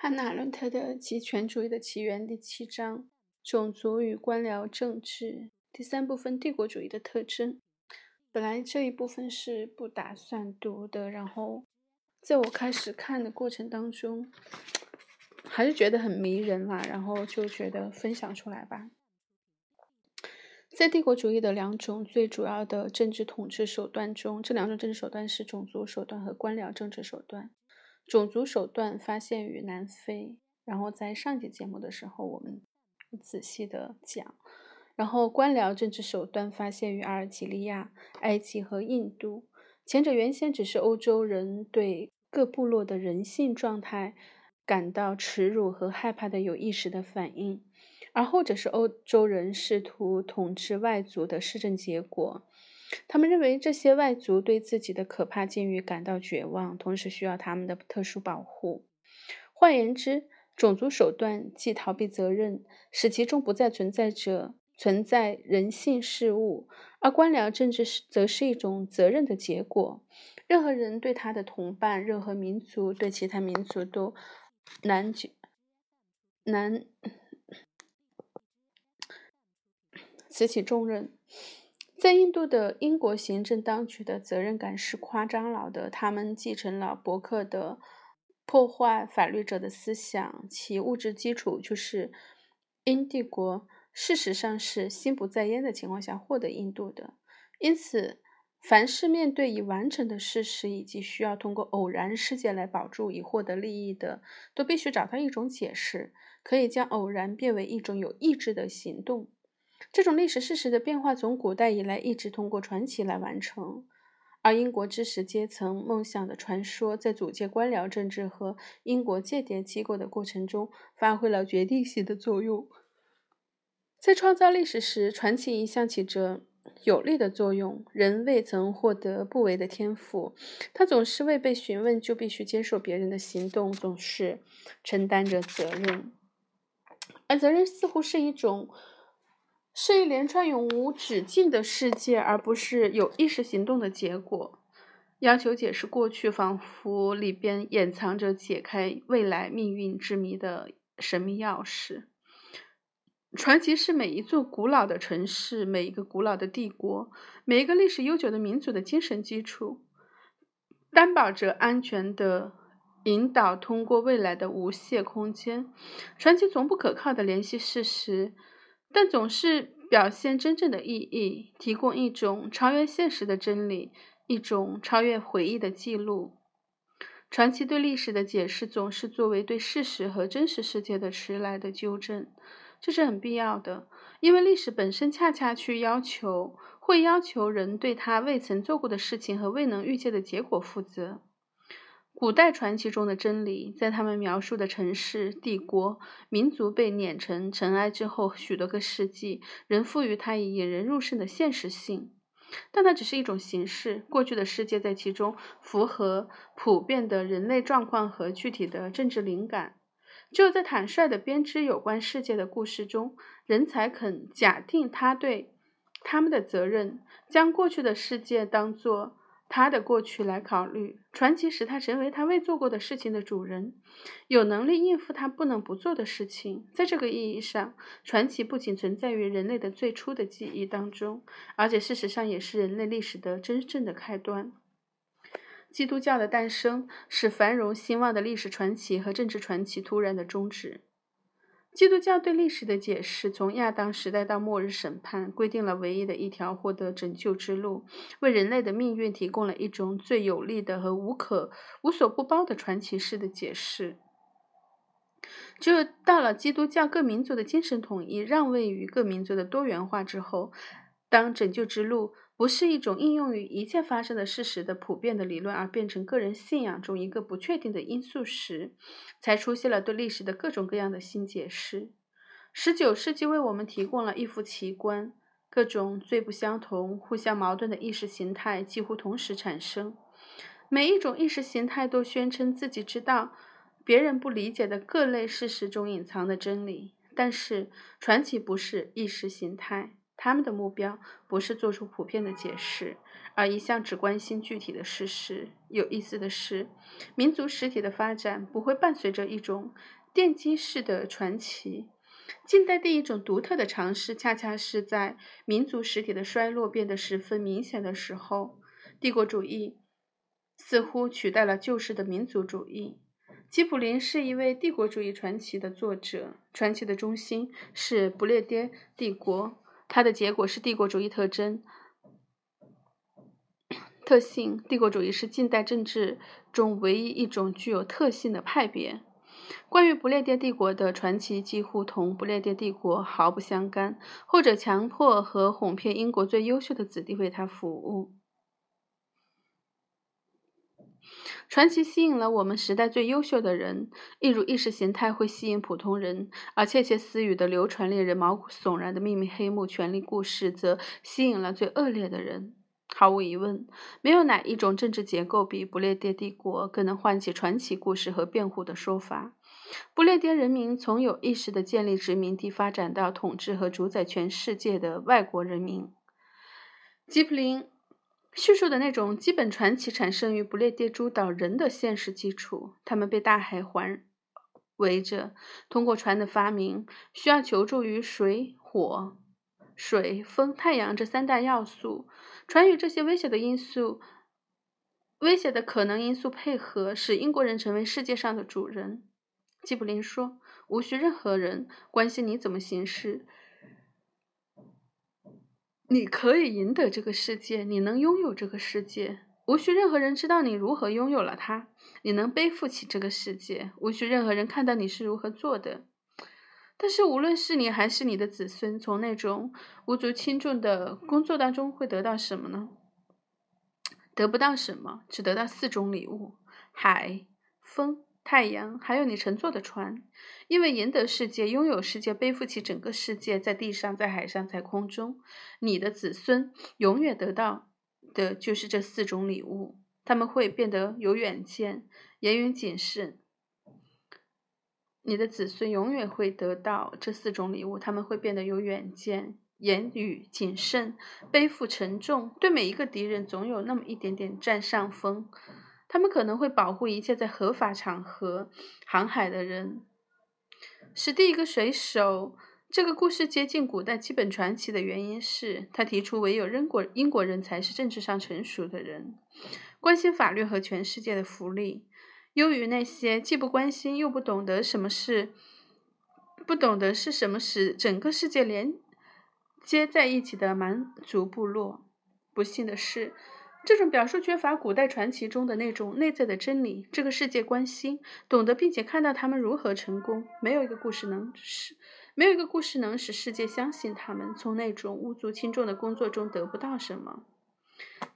汉娜·伦特的《极权主义的起源》第七章：种族与官僚政治第三部分：帝国主义的特征。本来这一部分是不打算读的，然后在我开始看的过程当中，还是觉得很迷人啦，然后就觉得分享出来吧。在帝国主义的两种最主要的政治统治手段中，这两种政治手段是种族手段和官僚政治手段。种族手段发现于南非，然后在上节节目的时候我们仔细的讲，然后官僚政治手段发现于阿尔及利亚、埃及和印度。前者原先只是欧洲人对各部落的人性状态感到耻辱和害怕的有意识的反应，而后者是欧洲人试图统治外族的施政结果。他们认为这些外族对自己的可怕境遇感到绝望，同时需要他们的特殊保护。换言之，种族手段既逃避责任，使其中不再存在着存在人性事物；而官僚政治则是一种责任的结果。任何人对他的同伴，任何民族对其他民族都难难 此起重任。在印度的英国行政当局的责任感是夸张了的。他们继承了伯克的破坏法律者的思想，其物质基础就是英帝国事实上是心不在焉的情况下获得印度的。因此，凡是面对已完成的事实以及需要通过偶然事件来保住以获得利益的，都必须找到一种解释，可以将偶然变为一种有意志的行动。这种历史事实的变化从古代以来一直通过传奇来完成，而英国知识阶层梦想的传说在组建官僚政治和英国间谍机构的过程中发挥了决定性的作用。在创造历史时，传奇一向起着有利的作用。人未曾获得不为的天赋，他总是未被询问就必须接受别人的行动，总是承担着责任，而责任似乎是一种。是一连串永无止境的世界，而不是有意识行动的结果。要求解释过去，仿佛里边掩藏着解开未来命运之谜的神秘钥匙。传奇是每一座古老的城市、每一个古老的帝国、每一个历史悠久的民族的精神基础，担保着安全的引导通过未来的无限空间。传奇从不可靠的联系事实。但总是表现真正的意义，提供一种超越现实的真理，一种超越回忆的记录。传奇对历史的解释总是作为对事实和真实世界的迟来的纠正，这是很必要的，因为历史本身恰恰去要求，会要求人对他未曾做过的事情和未能预见的结果负责。古代传奇中的真理，在他们描述的城市、帝国、民族被碾成尘埃之后，许多个世纪，仍赋予它以引人入胜的现实性。但它只是一种形式，过去的世界在其中符合普遍的人类状况和具体的政治灵感。只有在坦率地编织有关世界的故事中，人才肯假定他对他们的责任，将过去的世界当作。他的过去来考虑，传奇使他成为他未做过的事情的主人，有能力应付他不能不做的事情。在这个意义上，传奇不仅存在于人类的最初的记忆当中，而且事实上也是人类历史的真正的开端。基督教的诞生使繁荣兴旺的历史传奇和政治传奇突然的终止。基督教对历史的解释，从亚当时代到末日审判，规定了唯一的一条获得拯救之路，为人类的命运提供了一种最有力的和无可无所不包的传奇式的解释。只有到了基督教各民族的精神统一，让位于各民族的多元化之后，当拯救之路。不是一种应用于一切发生的事实的普遍的理论，而变成个人信仰中一个不确定的因素时，才出现了对历史的各种各样的新解释。十九世纪为我们提供了一幅奇观：各种最不相同、互相矛盾的意识形态几乎同时产生，每一种意识形态都宣称自己知道别人不理解的各类事实中隐藏的真理。但是，传奇不是意识形态。他们的目标不是做出普遍的解释，而一向只关心具体的事实。有意思的是，民族实体的发展不会伴随着一种奠基式的传奇。近代第一种独特的尝试，恰恰是在民族实体的衰落变得十分明显的时候，帝国主义似乎取代了旧式的民族主义。吉普林是一位帝国主义传奇的作者，传奇的中心是不列颠帝国。它的结果是帝国主义特征特性。帝国主义是近代政治中唯一一种具有特性的派别。关于不列颠帝国的传奇，几乎同不列颠帝国毫不相干，后者强迫和哄骗英国最优秀的子弟为他服务。传奇吸引了我们时代最优秀的人，一如意识形态会吸引普通人，而窃窃私语的流传令人毛骨悚然的秘密黑幕权力故事，则吸引了最恶劣的人。毫无疑问，没有哪一种政治结构比不列颠帝国更能唤起传奇故事和辩护的说法。不列颠人民从有意识的建立殖民地，发展到统治和主宰全世界的外国人民。吉普林。叙述的那种基本传奇产生于不列颠诸岛人的现实基础，他们被大海环围着，通过船的发明，需要求助于水、火、水、风、太阳这三大要素。船与这些危险的因素、危险的可能因素配合，使英国人成为世界上的主人。基普林说：“无需任何人关心你怎么行事。”你可以赢得这个世界，你能拥有这个世界，无需任何人知道你如何拥有了它。你能背负起这个世界，无需任何人看到你是如何做的。但是，无论是你还是你的子孙，从那种无足轻重的工作当中会得到什么呢？得不到什么，只得到四种礼物：海、风。太阳，还有你乘坐的船，因为赢得世界、拥有世界、背负起整个世界，在地上、在海上、在空中，你的子孙永远得到的就是这四种礼物。他们会变得有远见、言语谨慎。你的子孙永远会得到这四种礼物，他们会变得有远见、言语谨慎、背负沉重，对每一个敌人总有那么一点点占上风。他们可能会保护一切在合法场合航海的人。是第一个水手。这个故事接近古代基本传奇的原因是他提出，唯有英国英国人才是政治上成熟的人，关心法律和全世界的福利，优于那些既不关心又不懂得什么是不懂得是什么使整个世界连接在一起的蛮族部落。不幸的是。这种表述缺乏古代传奇中的那种内在的真理。这个世界关心、懂得并且看到他们如何成功。没有一个故事能使，没有一个故事能使世界相信他们从那种无足轻重的工作中得不到什么。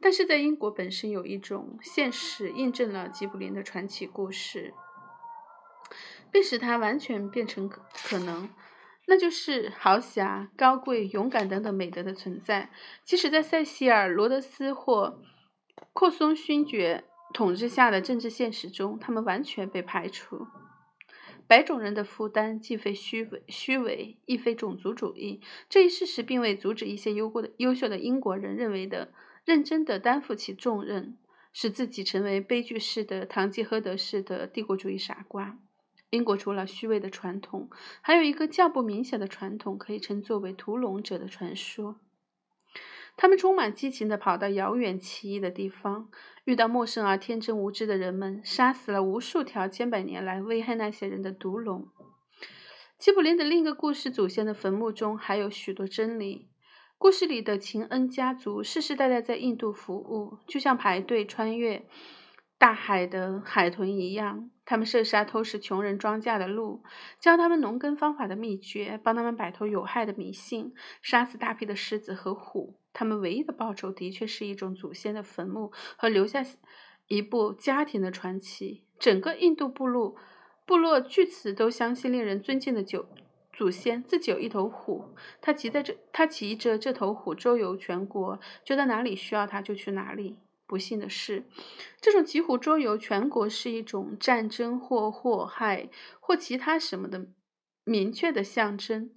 但是在英国本身有一种现实印证了吉卜林的传奇故事，并使它完全变成可能。那就是豪侠、高贵、勇敢等等美德的存在，即使在塞西尔·罗德斯或扩松勋爵统治下的政治现实中，他们完全被排除。白种人的负担既非虚伪，虚伪亦非种族主义。这一事实并未阻止一些优过的优秀的英国人认为的认真的担负起重任，使自己成为悲剧式的堂吉诃德式的帝国主义傻瓜。英国除了虚伪的传统，还有一个较不明显的传统，可以称作为屠龙者的传说。他们充满激情地跑到遥远奇异的地方，遇到陌生而天真无知的人们，杀死了无数条千百年来危害那些人的毒龙。吉卜林的另一个故事《祖先的坟墓》中还有许多真理。故事里的秦恩家族世世代代在印度服务，就像排队穿越大海的海豚一样。他们射杀偷食穷人庄稼的鹿，教他们农耕方法的秘诀，帮他们摆脱有害的迷信，杀死大批的狮子和虎。他们唯一的报酬，的确是一种祖先的坟墓和留下一部家庭的传奇。整个印度部落部落据此都相信令人尊敬的九祖先自己有一头虎，他骑在这，他骑着这头虎周游全国，觉得哪里需要他就去哪里。不幸的是，这种骑虎周游全国是一种战争或祸害或其他什么的明确的象征，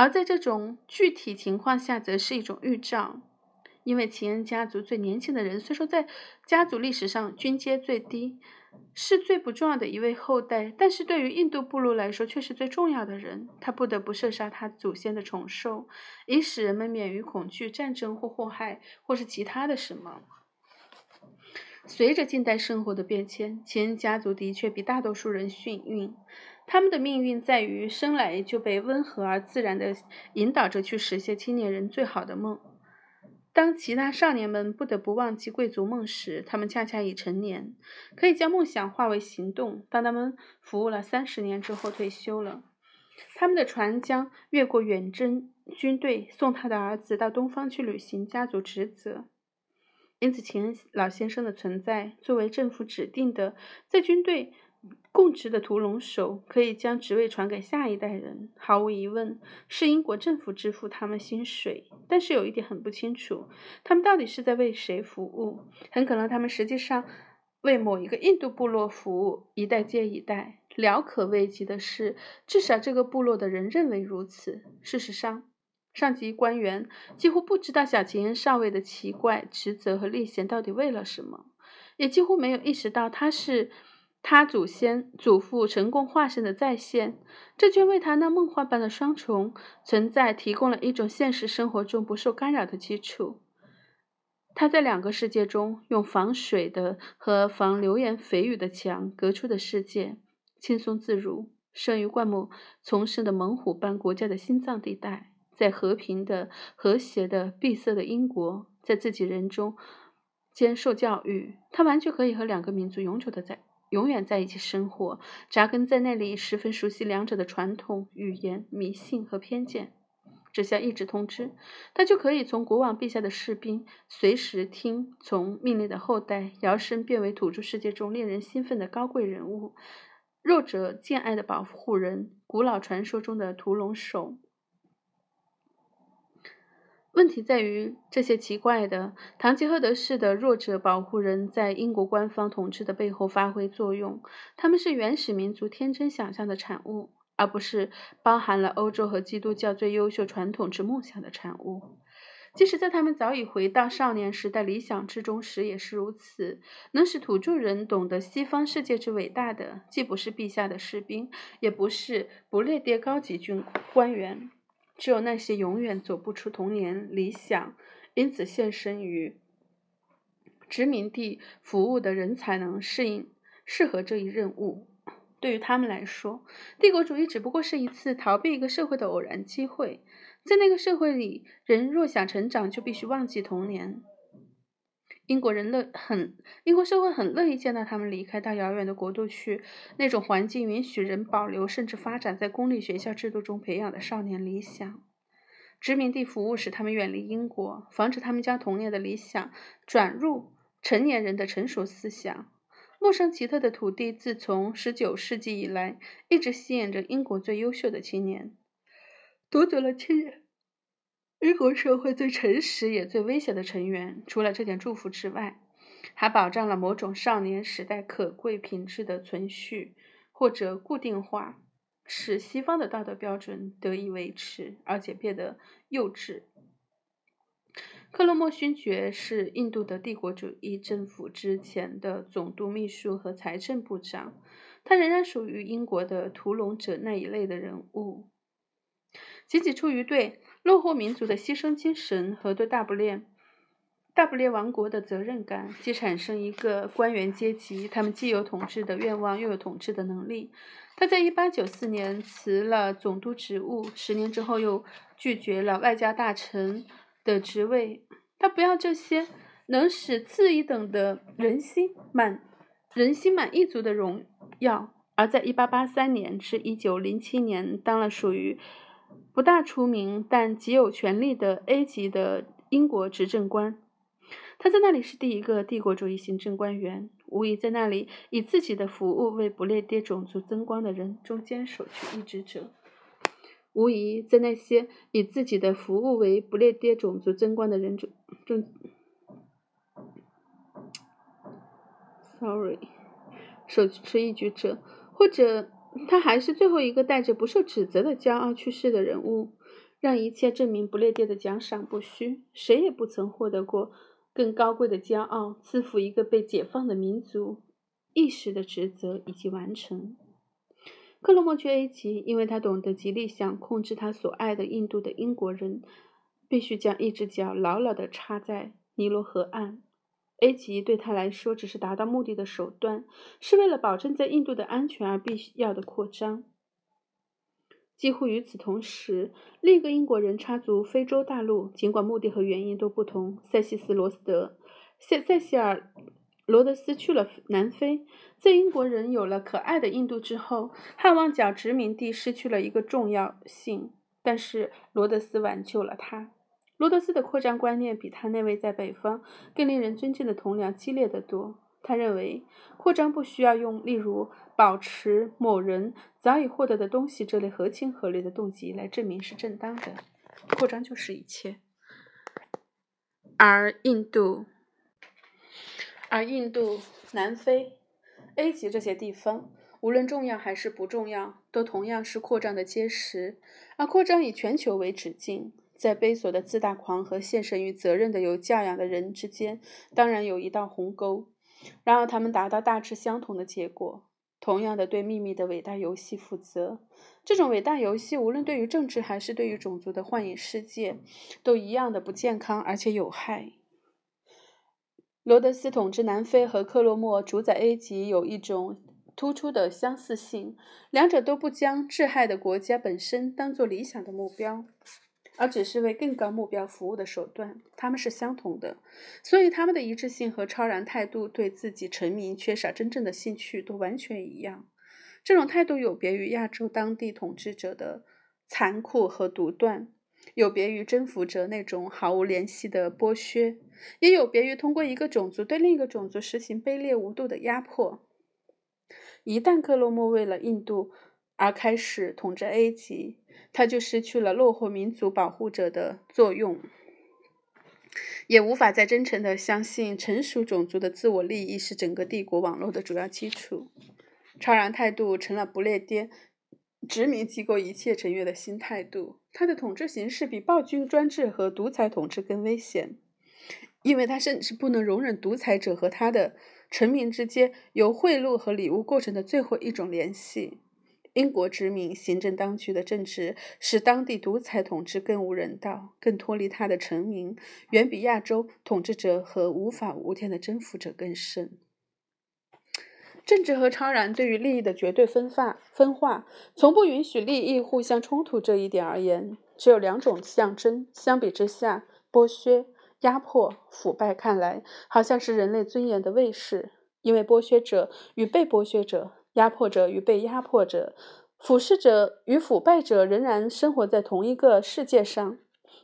而在这种具体情况下，则是一种预兆。因为秦恩家族最年轻的人，虽说在家族历史上军阶最低，是最不重要的一位后代，但是对于印度部落来说，却是最重要的人。他不得不射杀他祖先的宠兽，以使人们免于恐惧战争或祸害，或是其他的什么。随着近代生活的变迁，秦恩家族的确比大多数人幸运。他们的命运在于生来就被温和而自然地引导着去实现青年人最好的梦。当其他少年们不得不忘记贵族梦时，他们恰恰已成年，可以将梦想化为行动。当他们服务了三十年之后退休了，他们的船将越过远征军队，送他的儿子到东方去履行家族职责。因此，秦老先生的存在，作为政府指定的在军队。供职的屠龙手可以将职位传给下一代人，毫无疑问是英国政府支付他们薪水。但是有一点很不清楚，他们到底是在为谁服务？很可能他们实际上为某一个印度部落服务，一代接一代。了可危及的是，至少这个部落的人认为如此。事实上，上级官员几乎不知道小吉恩上尉的奇怪职责和历险到底为了什么，也几乎没有意识到他是。他祖先、祖父成功化身的再现，这却为他那梦幻般的双重存在提供了一种现实生活中不受干扰的基础。他在两个世界中，用防水的和防流言蜚语的墙隔出的世界，轻松自如，生于灌木丛生的猛虎般国家的心脏地带，在和平的、和谐的、闭塞的英国，在自己人中间受教育，他完全可以和两个民族永久的在。永远在一起生活，扎根在那里，十分熟悉两者的传统语言、迷信和偏见。只下一纸通知，他就可以从国王陛下的士兵，随时听从命令的后代，摇身变为土著世界中令人兴奋的高贵人物，弱者敬爱的保护人，古老传说中的屠龙手。问题在于，这些奇怪的堂吉诃德式的弱者保护人在英国官方统治的背后发挥作用。他们是原始民族天真想象的产物，而不是包含了欧洲和基督教最优秀传统之梦想的产物。即使在他们早已回到少年时代理想之中时，也是如此。能使土著人懂得西方世界之伟大的，既不是陛下的士兵，也不是不列颠高级军官员。只有那些永远走不出童年理想，因此献身于殖民地服务的人才能适应适合这一任务。对于他们来说，帝国主义只不过是一次逃避一个社会的偶然机会。在那个社会里，人若想成长，就必须忘记童年。英国人乐很，英国社会很乐意见到他们离开到遥远的国度去。那种环境允许人保留甚至发展在公立学校制度中培养的少年理想。殖民地服务使他们远离英国，防止他们将童年的理想转入成年人的成熟思想。陌生奇特的土地自从十九世纪以来一直吸引着英国最优秀的青年，夺走了青年。英国社会最诚实也最危险的成员，除了这点祝福之外，还保障了某种少年时代可贵品质的存续或者固定化，使西方的道德标准得以维持，而且变得幼稚。克洛莫勋爵是印度的帝国主义政府之前的总督秘书和财政部长，他仍然属于英国的屠龙者那一类的人物。仅仅出于对落后民族的牺牲精神和对大不列大不列王国的责任感，即产生一个官员阶级，他们既有统治的愿望，又有统治的能力。他在1894年辞了总督职务，十年之后又拒绝了外交大臣的职位。他不要这些能使次一等的人心满人心满意足的荣耀，而在1883年至1907年当了属于。不大出名，但极有权力的 A 级的英国执政官，他在那里是第一个帝国主义行政官员，无疑在那里以自己的服务为不列颠种族增光的人中间首屈一指者，无疑在那些以自己的服务为不列颠种族增光的人中中，sorry，首屈一指者，或者。他还是最后一个带着不受指责的骄傲去世的人物。让一切证明不列颠的奖赏不虚。谁也不曾获得过更高贵的骄傲，赐福一个被解放的民族。意识的职责已经完成。克罗莫去 A 级，因为他懂得极力想控制他所爱的印度的英国人，必须将一只脚牢牢地插在尼罗河岸。A 级对他来说只是达到目的的手段，是为了保证在印度的安全而必要的扩张。几乎与此同时，另一个英国人插足非洲大陆，尽管目的和原因都不同。塞西斯·罗斯德，塞塞西尔·罗德斯去了南非。在英国人有了可爱的印度之后，汉旺角殖民地失去了一个重要性。但是罗德斯挽救了他。罗德斯的扩张观念比他那位在北方更令人尊敬的同僚激烈得多。他认为，扩张不需要用例如保持某人早已获得的东西这类合情合理的动机来证明是正当的。扩张就是一切。而印度，而印度、南非、A 级这些地方，无论重要还是不重要，都同样是扩张的基石。而扩张以全球为止境。在卑索的自大狂和献身于责任的有教养的人之间，当然有一道鸿沟。然而，他们达到大致相同的结果，同样的对秘密的伟大游戏负责。这种伟大游戏，无论对于政治还是对于种族的幻影世界，都一样的不健康而且有害。罗德斯统治南非和克洛莫主宰 A 级有一种突出的相似性，两者都不将致害的国家本身当作理想的目标。而只是为更高目标服务的手段，他们是相同的，所以他们的一致性和超然态度对自己臣民缺少真正的兴趣都完全一样。这种态度有别于亚洲当地统治者的残酷和独断，有别于征服者那种毫无联系的剥削，也有别于通过一个种族对另一个种族实行卑劣无度的压迫。一旦克洛莫为了印度而开始统治 A 级，他就失去了落后民族保护者的作用，也无法再真诚地相信成熟种族的自我利益是整个帝国网络的主要基础。超然态度成了不列颠殖民机构一切成员的新态度。他的统治形式比暴君专制和独裁统治更危险，因为他甚至不能容忍独裁者和他的臣民之间由贿赂和礼物构成的最后一种联系。英国殖民行政当局的政治使当地独裁统治更无人道，更脱离他的臣民，远比亚洲统治者和无法无天的征服者更甚。政治和超然对于利益的绝对分化，分化从不允许利益互相冲突这一点而言，只有两种象征。相比之下，剥削、压迫、腐败看来好像是人类尊严的卫士，因为剥削者与被剥削者。压迫者与被压迫者，腐蚀者与腐败者仍然生活在同一个世界上，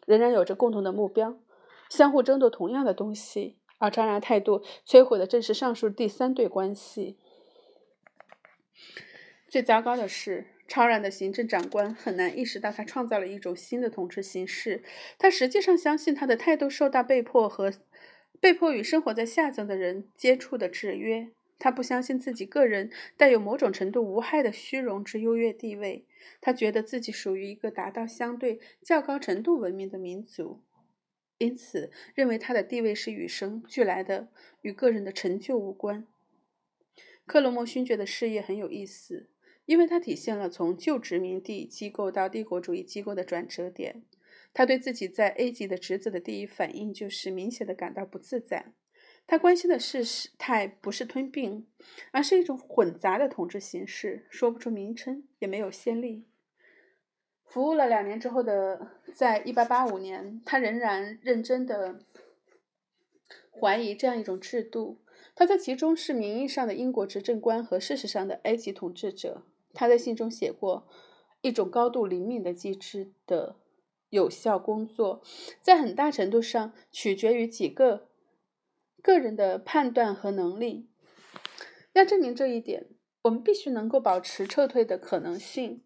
仍然有着共同的目标，相互争夺同样的东西。而超然态度摧毁的正是上述第三对关系。最糟糕的是，超然的行政长官很难意识到他创造了一种新的统治形式。他实际上相信他的态度受到被迫和被迫与生活在下层的人接触的制约。他不相信自己个人带有某种程度无害的虚荣之优越地位，他觉得自己属于一个达到相对较高程度文明的民族，因此认为他的地位是与生俱来的，与个人的成就无关。克罗莫勋爵的事业很有意思，因为它体现了从旧殖民地机构到帝国主义机构的转折点。他对自己在 A 级的侄子的第一反应就是明显的感到不自在。他关心的是事态不是吞并，而是一种混杂的统治形式，说不出名称，也没有先例。服务了两年之后的，在一八八五年，他仍然认真的怀疑这样一种制度。他在其中是名义上的英国执政官和事实上的 A 级统治者。他在信中写过，一种高度灵敏的机制的有效工作，在很大程度上取决于几个。个人的判断和能力，要证明这一点，我们必须能够保持撤退的可能性。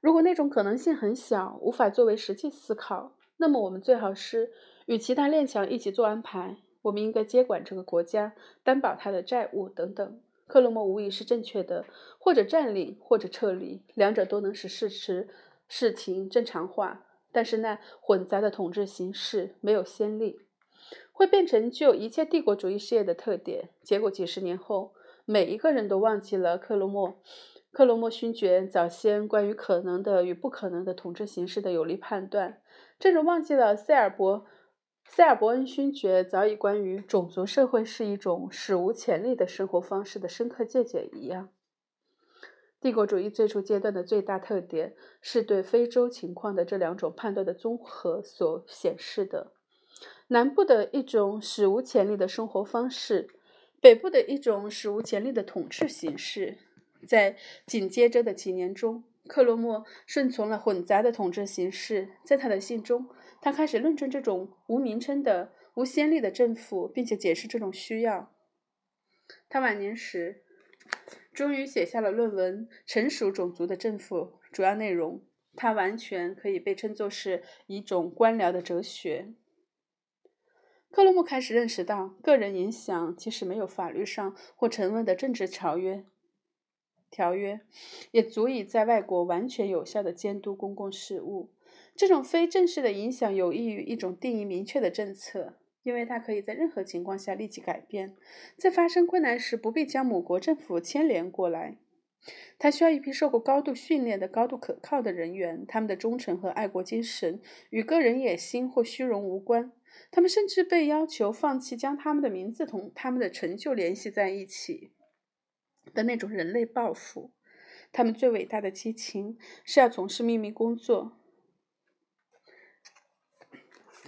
如果那种可能性很小，无法作为实际思考，那么我们最好是与其他列强一起做安排。我们应该接管这个国家，担保他的债务等等。克罗莫无疑是正确的，或者占领，或者撤离，两者都能使事实事情正常化。但是那混杂的统治形式没有先例，会变成具有一切帝国主义事业的特点。结果几十年后，每一个人都忘记了克罗莫。克罗莫勋爵早先关于可能的与不可能的统治形式的有力判断，正如忘记了塞尔伯塞尔伯恩勋爵早已关于种族社会是一种史无前例的生活方式的深刻见解一样。帝国主义最初阶段的最大特点是对非洲情况的这两种判断的综合所显示的：南部的一种史无前例的生活方式，北部的一种史无前例的统治形式。在紧接着的几年中，克罗莫顺从了混杂的统治形式。在他的信中，他开始论证这种无名称的、无先例的政府，并且解释这种需要。他晚年时，终于写下了论文《成熟种族的政府》，主要内容，它完全可以被称作是一种官僚的哲学。克罗姆开始认识到，个人影响即使没有法律上或成文的政治条约。条约也足以在外国完全有效地监督公共事务。这种非正式的影响有益于一种定义明确的政策，因为它可以在任何情况下立即改变。在发生困难时，不必将母国政府牵连过来。他需要一批受过高度训练的、高度可靠的人员。他们的忠诚和爱国精神与个人野心或虚荣无关。他们甚至被要求放弃将他们的名字同他们的成就联系在一起。的那种人类抱负，他们最伟大的激情是要从事秘密工作，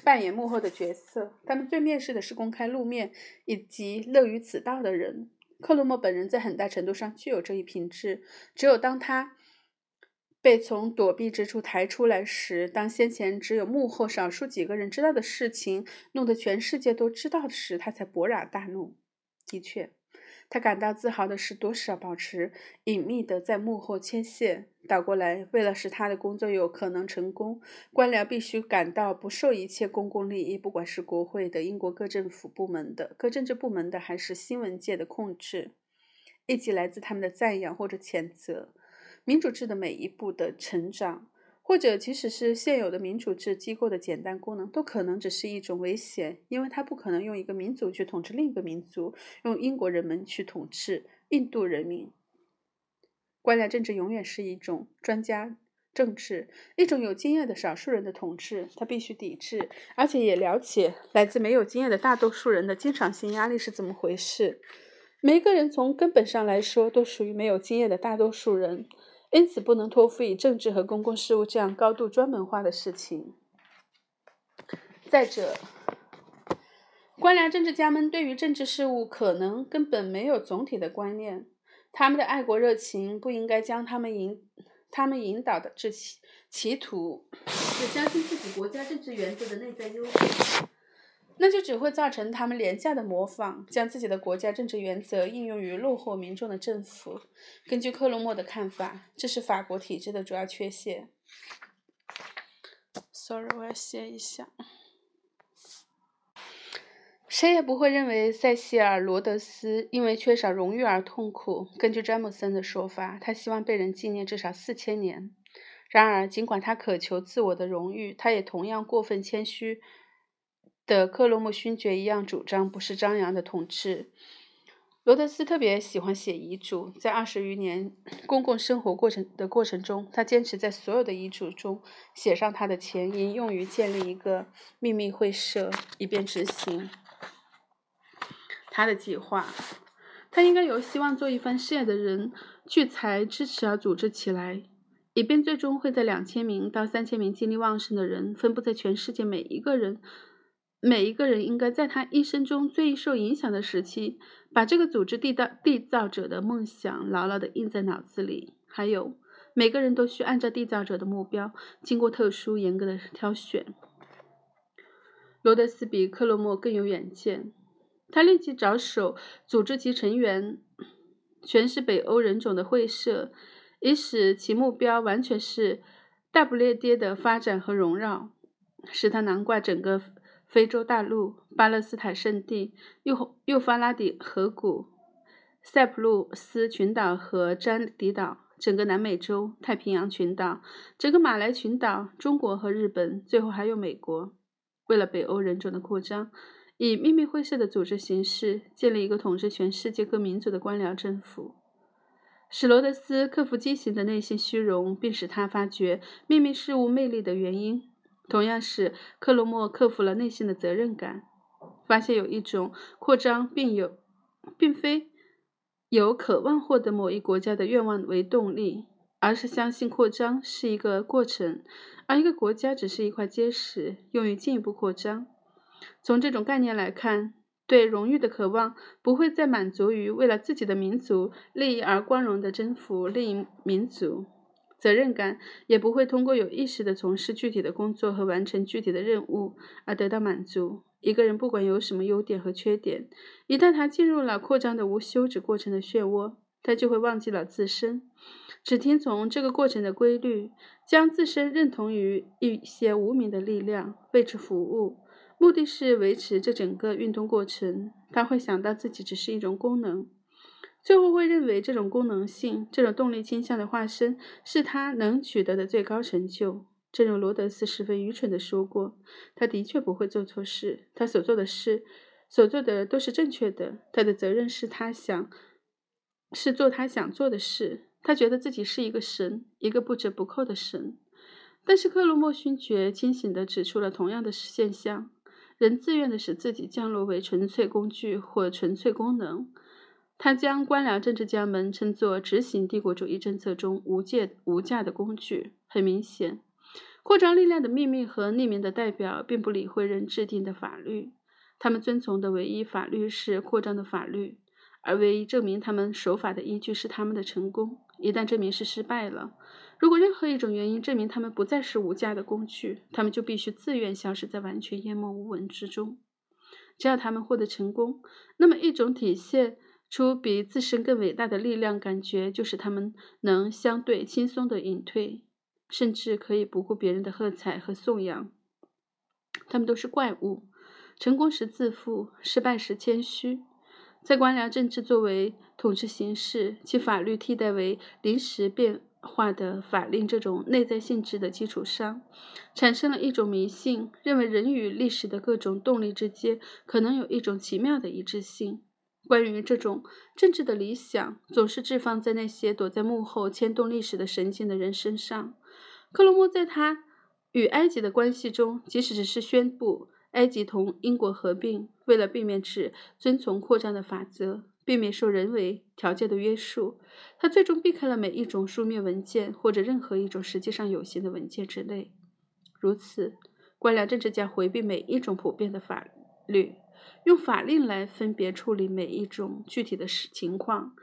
扮演幕后的角色。他们最蔑视的是公开露面以及乐于此道的人。克罗莫本人在很大程度上具有这一品质。只有当他被从躲避之处抬出来时，当先前只有幕后少数几个人知道的事情弄得全世界都知道时，他才勃然大怒。的确。他感到自豪的是，多少保持隐秘的在幕后牵线。倒过来，为了使他的工作有可能成功，官僚必须感到不受一切公共利益，不管是国会的、英国各政府部门的、各政治部门的，还是新闻界的控制，以及来自他们的赞扬或者谴责。民主制的每一步的成长。或者，即使是现有的民主制机构的简单功能，都可能只是一种危险，因为它不可能用一个民族去统治另一个民族，用英国人们去统治印度人民。官僚政治永远是一种专家政治，一种有经验的少数人的统治，他必须抵制，而且也了解来自没有经验的大多数人的经常性压力是怎么回事。每一个人从根本上来说，都属于没有经验的大多数人。因此，不能托付以政治和公共事务这样高度专门化的事情。再者，官僚政治家们对于政治事务可能根本没有总体的观念，他们的爱国热情不应该将他们引他们引导的至企企图，只相信自己国家政治原则的内在优点。那就只会造成他们廉价的模仿，将自己的国家政治原则应用于落后民众的政府。根据克罗莫的看法，这是法国体制的主要缺陷。Sorry，我要歇一下。谁也不会认为塞西尔·罗德斯因为缺少荣誉而痛苦。根据詹姆森的说法，他希望被人纪念至少四千年。然而，尽管他渴求自我的荣誉，他也同样过分谦虚。的克罗莫勋爵一样主张不是张扬的统治。罗德斯特别喜欢写遗嘱，在二十余年公共生活过程的过程中，他坚持在所有的遗嘱中写上他的前因，用于建立一个秘密会社，以便执行他的计划。他应该由希望做一番事业的人聚财支持而组织起来，以便最终会在两千名到三千名精力旺盛的人分布在全世界每一个人。每一个人应该在他一生中最受影响的时期，把这个组织缔造缔造者的梦想牢牢地印在脑子里。还有，每个人都需按照缔造者的目标，经过特殊严格的挑选。罗德斯比克洛莫更有远见，他立即着手组织其成员全是北欧人种的会社，以使其目标完全是大不列颠的发展和荣耀，使他囊括整个。非洲大陆、巴勒斯坦圣地、幼幼发拉底河谷、塞浦路斯群岛和詹迪岛，整个南美洲、太平洋群岛、整个马来群岛、中国和日本，最后还有美国。为了北欧人种的扩张，以秘密会社的组织形式建立一个统治全世界各民族的官僚政府。史罗德斯克服畸形的内心虚荣，并使他发觉秘密事务魅力的原因。同样是克罗莫克服了内心的责任感，发现有一种扩张，并有，并非有渴望获得某一国家的愿望为动力，而是相信扩张是一个过程，而一个国家只是一块结石，用于进一步扩张。从这种概念来看，对荣誉的渴望不会再满足于为了自己的民族利益而光荣地征服另一民族。责任感也不会通过有意识地从事具体的工作和完成具体的任务而得到满足。一个人不管有什么优点和缺点，一旦他进入了扩张的无休止过程的漩涡，他就会忘记了自身，只听从这个过程的规律，将自身认同于一些无名的力量，为之服务，目的是维持这整个运动过程。他会想到自己只是一种功能。最后会认为这种功能性、这种动力倾向的化身是他能取得的最高成就。正如罗德斯十分愚蠢地说过：“他的确不会做错事，他所做的事、所做的都是正确的。他的责任是他想，是做他想做的事。他觉得自己是一个神，一个不折不扣的神。但是克罗莫勋爵清醒地指出了同样的现象：人自愿地使自己降落为纯粹工具或纯粹功能。”他将官僚政治家们称作执行帝国主义政策中无界无价的工具。很明显，扩张力量的秘密和匿名的代表并不理会人制定的法律。他们遵从的唯一法律是扩张的法律，而唯一证明他们守法的依据是他们的成功。一旦证明是失败了，如果任何一种原因证明他们不再是无价的工具，他们就必须自愿消失在完全淹没无闻之中。只要他们获得成功，那么一种体现。出比自身更伟大的力量，感觉就是他们能相对轻松地隐退，甚至可以不顾别人的喝彩和颂扬。他们都是怪物，成功时自负，失败时谦虚。在官僚政治作为统治形式，其法律替代为临时变化的法令这种内在性质的基础上，产生了一种迷信，认为人与历史的各种动力之间可能有一种奇妙的一致性。关于这种政治的理想，总是置放在那些躲在幕后牵动历史的神经的人身上。克罗莫在他与埃及的关系中，即使只是宣布埃及同英国合并，为了避免只遵从扩张的法则，避免受人为条件的约束，他最终避开了每一种书面文件或者任何一种实际上有形的文件之类。如此，官僚政治家回避每一种普遍的法律。用法令来分别处理每一种具体的事情况，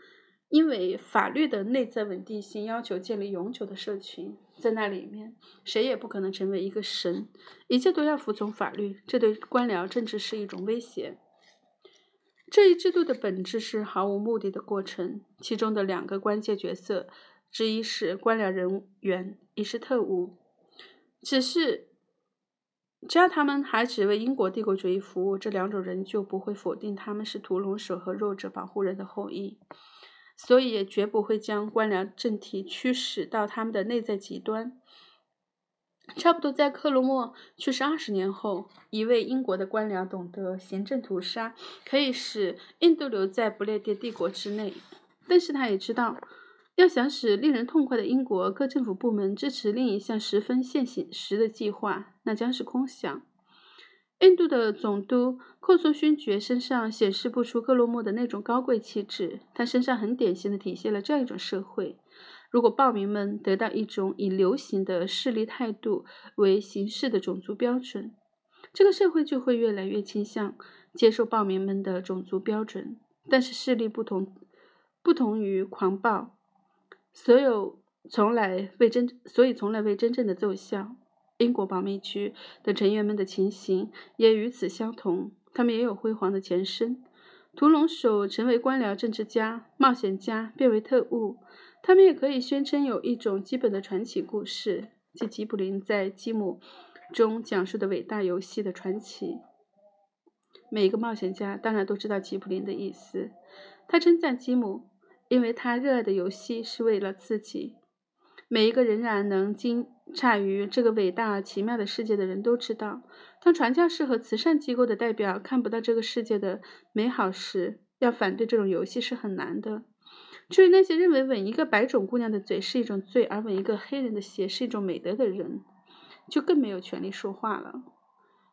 因为法律的内在稳定性要求建立永久的社群，在那里面谁也不可能成为一个神，一切都要服从法律，这对官僚政治是一种威胁。这一制度的本质是毫无目的的过程，其中的两个关键角色之一是官僚人员，一是特务，只是。只要他们还只为英国帝国主义服务，这两种人就不会否定他们是屠龙手和弱者保护人的后裔，所以也绝不会将官僚政体驱使到他们的内在极端。差不多在克罗莫去世二十年后，一位英国的官僚懂得行政屠杀可以使印度留在不列颠帝国之内，但是他也知道。要想使令人痛快的英国各政府部门支持另一项十分现实的计划，那将是空想。印度的总督寇松勋爵身上显示不出克洛莫的那种高贵气质，他身上很典型的体现了这样一种社会：如果暴民们得到一种以流行的势力态度为形式的种族标准，这个社会就会越来越倾向接受暴民们的种族标准。但是势力不同，不同于狂暴。所有从来未真，所以从来未真正的奏效。英国保密区的成员们的情形也与此相同，他们也有辉煌的前身。屠龙手成为官僚政治家，冒险家变为特务。他们也可以宣称有一种基本的传奇故事，即吉卜林在《吉姆》中讲述的伟大游戏的传奇。每一个冒险家当然都知道吉卜林的意思。他称赞吉姆。因为他热爱的游戏是为了自己。每一个仍然能惊诧于这个伟大而奇妙的世界的人都知道，当传教士和慈善机构的代表看不到这个世界的美好时，要反对这种游戏是很难的。至于那些认为吻一个白种姑娘的嘴是一种罪，而吻一个黑人的鞋是一种美德的人，就更没有权利说话了。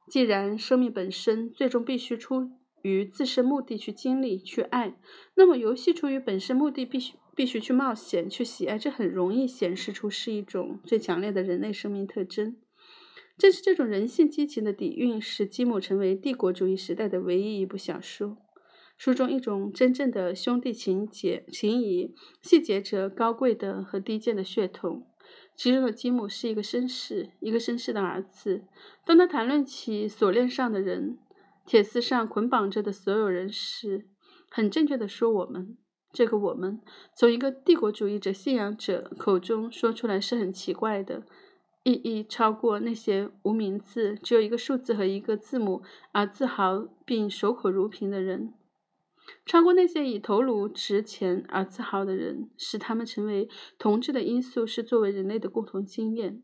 既然生命本身最终必须出于自身目的去经历、去爱，那么游戏出于本身目的必须。必须去冒险，去喜爱，这很容易显示出是一种最强烈的人类生命特征。正是这种人性激情的底蕴，使《基姆》成为帝国主义时代的唯一一部小说。书中一种真正的兄弟情结情谊，细节着高贵的和低贱的血统。其中的基姆是一个绅士，一个绅士的儿子。当他谈论起锁链上的人、铁丝上捆绑着的所有人是，很正确的说：“我们。”这个我们从一个帝国主义者信仰者口中说出来是很奇怪的，意义超过那些无名字、只有一个数字和一个字母而自豪并守口如瓶的人，超过那些以头颅值钱而自豪的人，使他们成为同志的因素是作为人类的共同经验，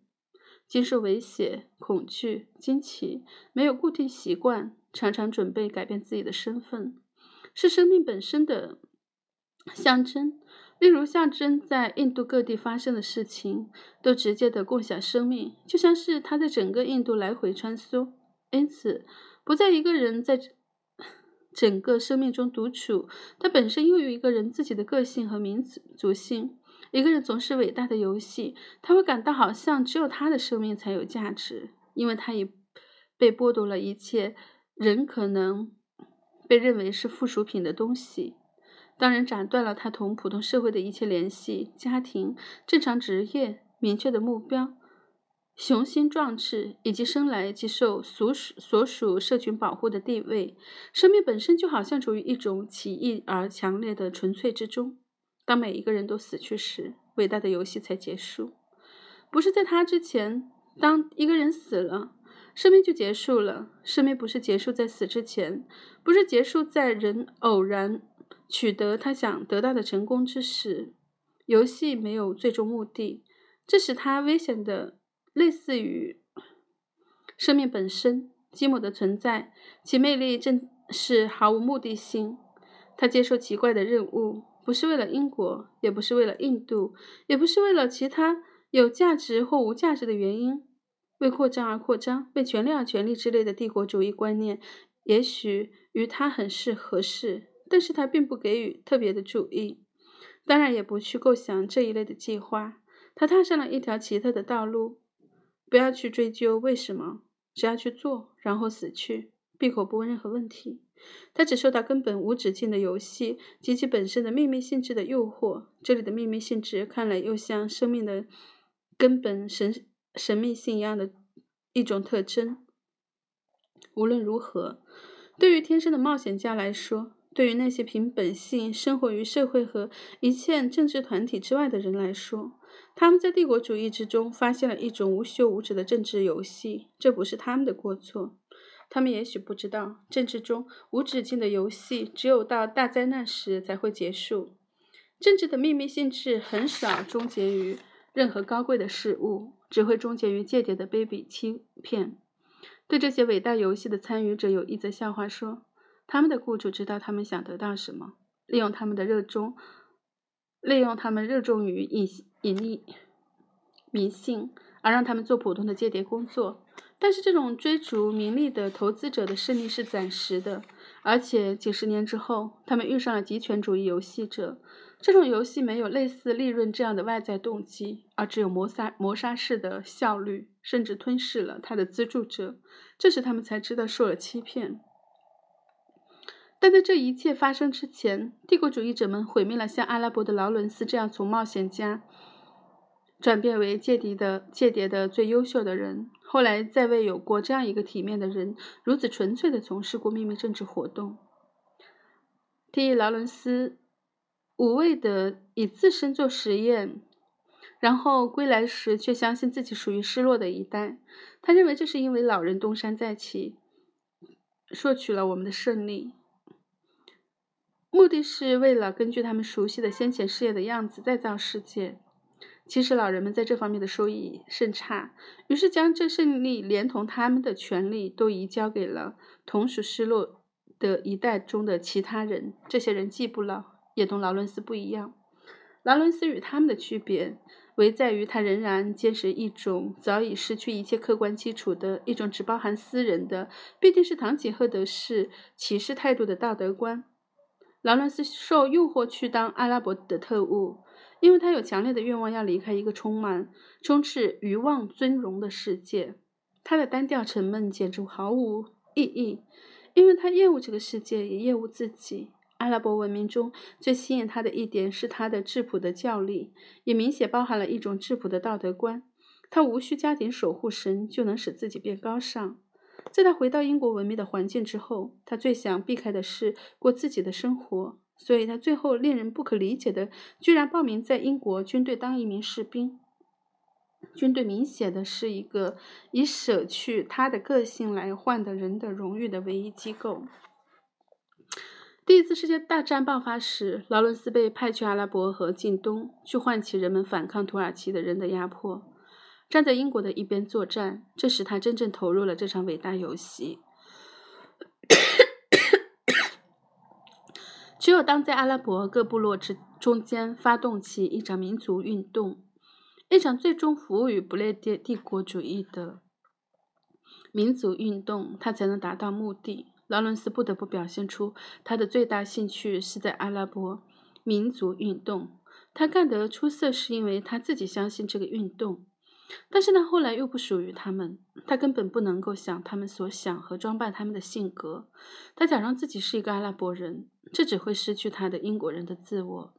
经受威胁、恐惧、惊奇，没有固定习惯，常常准备改变自己的身份，是生命本身的。象征，例如象征在印度各地发生的事情，都直接的共享生命，就像是他在整个印度来回穿梭。因此，不在一个人在整个生命中独处，他本身又有一个人自己的个性和民族性。一个人总是伟大的游戏，他会感到好像只有他的生命才有价值，因为他已被剥夺了一切人可能被认为是附属品的东西。当人斩断了他同普通社会的一切联系，家庭、正常职业、明确的目标、雄心壮志，以及生来即受所属所属社群保护的地位，生命本身就好像处于一种奇异而强烈的纯粹之中。当每一个人都死去时，伟大的游戏才结束。不是在他之前，当一个人死了，生命就结束了。生命不是结束在死之前，不是结束在人偶然。取得他想得到的成功之时，游戏没有最终目的，这使它危险的类似于生命本身。基姆的存在，其魅力正是毫无目的性。他接受奇怪的任务，不是为了英国，也不是为了印度，也不是为了其他有价值或无价值的原因。为扩张而扩张，为权力而权力之类的帝国主义观念，也许与他很是合适。但是他并不给予特别的注意，当然也不去构想这一类的计划。他踏上了一条奇特的道路，不要去追究为什么，只要去做，然后死去，闭口不问任何问题。他只受到根本无止境的游戏及其本身的秘密性质的诱惑。这里的秘密性质看来又像生命的根本神神秘性一样的一种特征。无论如何，对于天生的冒险家来说，对于那些凭本性生活于社会和一切政治团体之外的人来说，他们在帝国主义之中发现了一种无休无止的政治游戏。这不是他们的过错。他们也许不知道，政治中无止境的游戏只有到大灾难时才会结束。政治的秘密性质很少终结于任何高贵的事物，只会终结于间谍的卑鄙欺骗。对这些伟大游戏的参与者，有一则笑话说。他们的雇主知道他们想得到什么，利用他们的热衷，利用他们热衷于隐隐匿迷信，而让他们做普通的间谍工作。但是，这种追逐名利的投资者的胜利是暂时的，而且几十年之后，他们遇上了极权主义游戏者。这种游戏没有类似利润这样的外在动机，而只有磨杀磨杀式的效率，甚至吞噬了他的资助者。这时，他们才知道受了欺骗。但在这一切发生之前，帝国主义者们毁灭了像阿拉伯的劳伦斯这样从冒险家转变为间谍的间谍的最优秀的人。后来再未有过这样一个体面的人如此纯粹的从事过秘密政治活动。提劳伦斯无畏的以自身做实验，然后归来时却相信自己属于失落的一代。他认为这是因为老人东山再起，获取了我们的胜利。目的是为了根据他们熟悉的先前事业的样子再造世界。其实老人们在这方面的收益甚差，于是将这胜利连同他们的权利都移交给了同属失落的一代中的其他人。这些人既不老，也同劳伦斯不一样。劳伦斯与他们的区别，唯在于他仍然坚持一种早已失去一切客观基础的一种只包含私人的，必定是堂吉诃德式骑士态度的道德观。劳伦斯受诱惑去当阿拉伯的特务。因为他有强烈的愿望要离开一个充满、充斥欲望、尊荣的世界，他的单调沉闷简直毫无意义。因为他厌恶这个世界，也厌恶自己。阿拉伯文明中最吸引他的一点是他的质朴的教力，也明显包含了一种质朴的道德观。他无需加紧守护神，就能使自己变高尚。在他回到英国文明的环境之后，他最想避开的是过自己的生活。所以他最后令人不可理解的，居然报名在英国军队当一名士兵。军队明显的是一个以舍去他的个性来换的人的荣誉的唯一机构。第一次世界大战爆发时，劳伦斯被派去阿拉伯和近东，去唤起人们反抗土耳其的人的压迫，站在英国的一边作战。这使他真正投入了这场伟大游戏。只有当在阿拉伯各部落之中间发动起一场民族运动，一场最终服务于不列颠帝国主义的民族运动，他才能达到目的。劳伦斯不得不表现出他的最大兴趣是在阿拉伯民族运动。他干得出色，是因为他自己相信这个运动。但是呢后来又不属于他们，他根本不能够想他们所想和装扮他们的性格。他假装自己是一个阿拉伯人，这只会失去他的英国人的自我，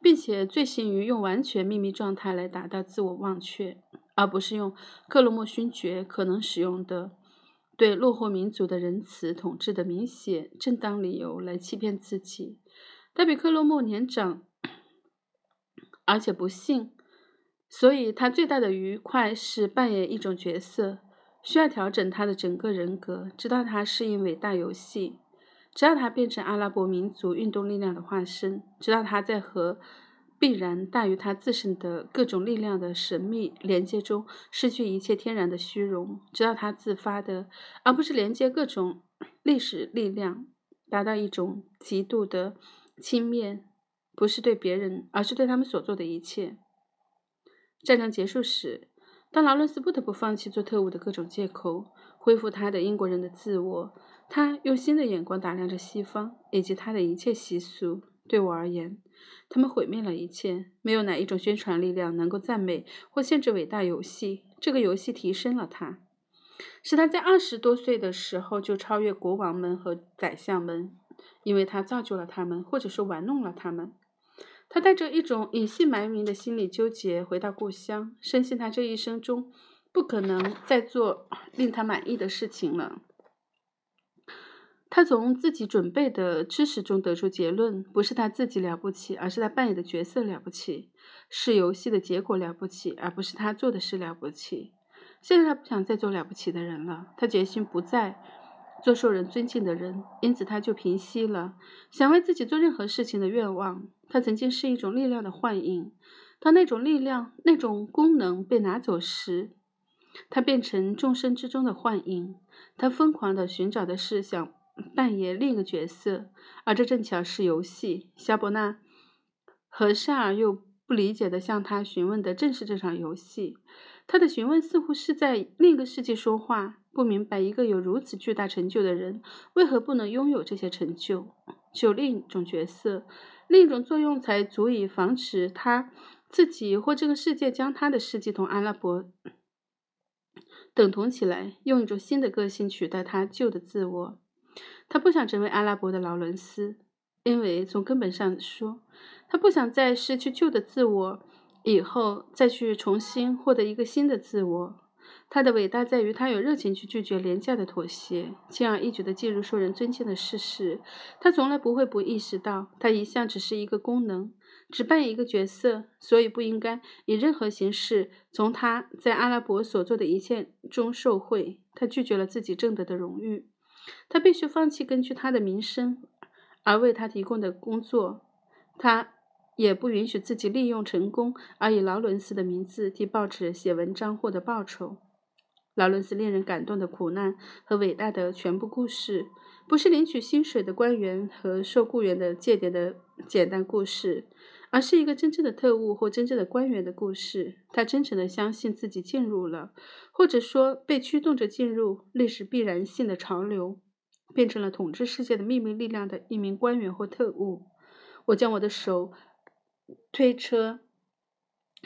并且醉心于用完全秘密状态来达到自我忘却，而不是用克罗莫勋爵可能使用的对落后民族的仁慈统治的明显正当理由来欺骗自己。他比克罗莫年长，而且不幸。所以，他最大的愉快是扮演一种角色，需要调整他的整个人格，直到他适应伟大游戏，直到他变成阿拉伯民族运动力量的化身，直到他在和必然大于他自身的各种力量的神秘连接中失去一切天然的虚荣，直到他自发的，而不是连接各种历史力量，达到一种极度的轻蔑，不是对别人，而是对他们所做的一切。战争结束时，当劳伦斯不得不放弃做特务的各种借口，恢复他的英国人的自我，他用新的眼光打量着西方以及他的一切习俗。对我而言，他们毁灭了一切。没有哪一种宣传力量能够赞美或限制伟大游戏。这个游戏提升了他，使他在二十多岁的时候就超越国王们和宰相们，因为他造就了他们，或者说玩弄了他们。他带着一种隐姓埋名的心理纠结回到故乡，深信他这一生中不可能再做令他满意的事情了。他从自己准备的知识中得出结论：不是他自己了不起，而是他扮演的角色了不起；是游戏的结果了不起，而不是他做的事了不起。现在他不想再做了不起的人了，他决心不再做受人尊敬的人，因此他就平息了想为自己做任何事情的愿望。它曾经是一种力量的幻影，当那种力量、那种功能被拿走时，它变成众生之中的幻影。他疯狂地寻找的是想扮演另一个角色，而这正巧是游戏。肖伯纳和善而又不理解地向他询问的正是这场游戏。他的询问似乎是在另一个世界说话，不明白一个有如此巨大成就的人为何不能拥有这些成就，只有另一种角色。另一种作用才足以防止他自己或这个世界将他的世界同阿拉伯等同起来，用一种新的个性取代他旧的自我。他不想成为阿拉伯的劳伦斯，因为从根本上说，他不想在失去旧的自我以后再去重新获得一个新的自我。他的伟大在于他有热情去拒绝廉价的妥协，轻而易举地进入受人尊敬的事实。他从来不会不意识到，他一向只是一个功能，只扮演一个角色，所以不应该以任何形式从他在阿拉伯所做的一切中受贿。他拒绝了自己挣得的荣誉，他必须放弃根据他的名声而为他提供的工作，他也不允许自己利用成功而以劳伦斯的名字替报纸写文章获得报酬。劳伦斯令人感动的苦难和伟大的全部故事，不是领取薪水的官员和受雇员的借点的简单故事，而是一个真正的特务或真正的官员的故事。他真诚地相信自己进入了，或者说被驱动着进入历史必然性的潮流，变成了统治世界的秘密力量的一名官员或特务。我将我的手推车。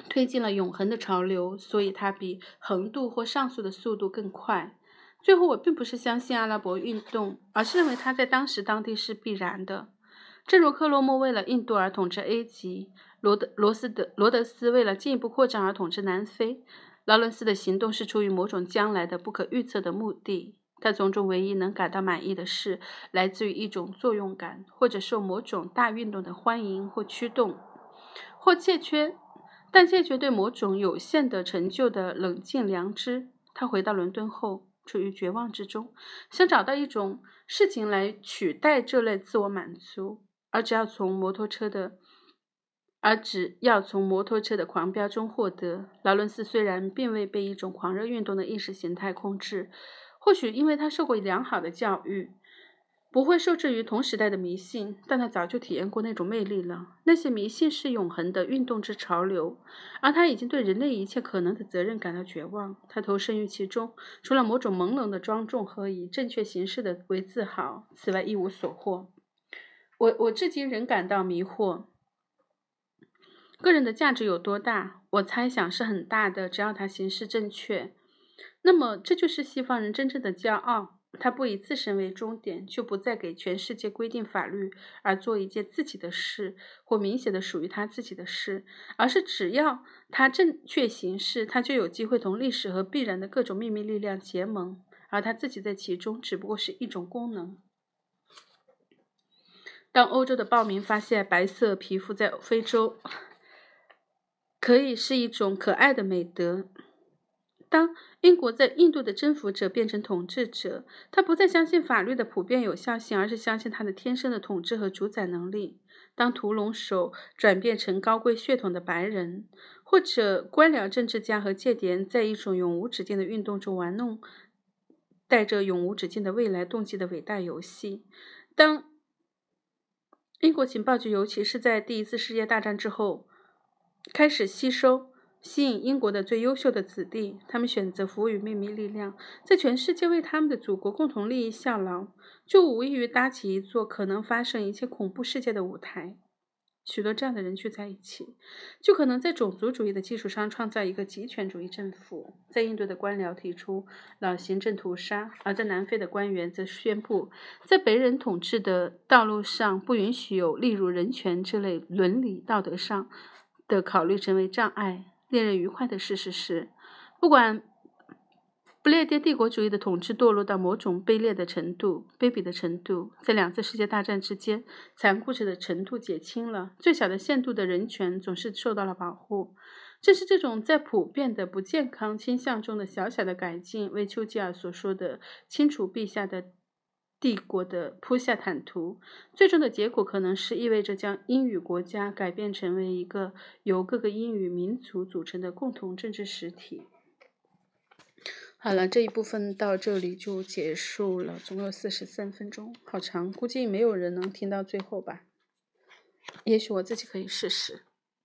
推进了永恒的潮流，所以它比横渡或上溯的速度更快。最后，我并不是相信阿拉伯运动，而是认为它在当时当地是必然的。正如克洛莫为了印度而统治 A 级，罗德罗斯德罗德斯为了进一步扩张而统治南非，劳伦斯的行动是出于某种将来的不可预测的目的。他从中唯一能感到满意的是，来自于一种作用感，或者受某种大运动的欢迎或驱动，或欠缺。但欠缺对某种有限的成就的冷静良知，他回到伦敦后处于绝望之中，想找到一种事情来取代这类自我满足，而只要从摩托车的，而只要从摩托车的狂飙中获得。劳伦斯虽然并未被一种狂热运动的意识形态控制，或许因为他受过良好的教育。不会受制于同时代的迷信，但他早就体验过那种魅力了。那些迷信是永恒的运动之潮流，而他已经对人类一切可能的责任感到绝望。他投身于其中，除了某种朦胧的庄重和以正确形式的为自豪，此外一无所获。我我至今仍感到迷惑。个人的价值有多大？我猜想是很大的，只要他行事正确。那么，这就是西方人真正的骄傲。他不以自身为终点，就不再给全世界规定法律，而做一件自己的事，或明显的属于他自己的事，而是只要他正确行事，他就有机会同历史和必然的各种秘密力量结盟，而他自己在其中只不过是一种功能。当欧洲的暴民发现白色皮肤在非洲 可以是一种可爱的美德。当英国在印度的征服者变成统治者，他不再相信法律的普遍有效性，而是相信他的天生的统治和主宰能力。当屠龙手转变成高贵血统的白人，或者官僚政治家和间谍在一种永无止境的运动中玩弄带着永无止境的未来动机的伟大游戏，当英国情报局，尤其是在第一次世界大战之后，开始吸收。吸引英国的最优秀的子弟，他们选择服务于秘密力量，在全世界为他们的祖国共同利益效劳，就无异于搭起一座可能发生一切恐怖事件的舞台。许多这样的人聚在一起，就可能在种族主义的基础上创造一个极权主义政府。在印度的官僚提出老行政屠杀，而在南非的官员则宣布，在白人统治的道路上不允许有例如人权这类伦理道德上的考虑成为障碍。令人愉快的事实是，不管不列颠帝国主义的统治堕落到某种卑劣的程度、卑鄙的程度，在两次世界大战之间，残酷者的程度减轻了，最小的限度的人权总是受到了保护。正是这种在普遍的不健康倾向中的小小的改进，为丘吉尔所说的“清除陛下的”。帝国的铺下坦途，最终的结果可能是意味着将英语国家改变成为一个由各个英语民族组成的共同政治实体。好了，这一部分到这里就结束了，总共有四十三分钟，好长，估计没有人能听到最后吧。也许我自己可以试试。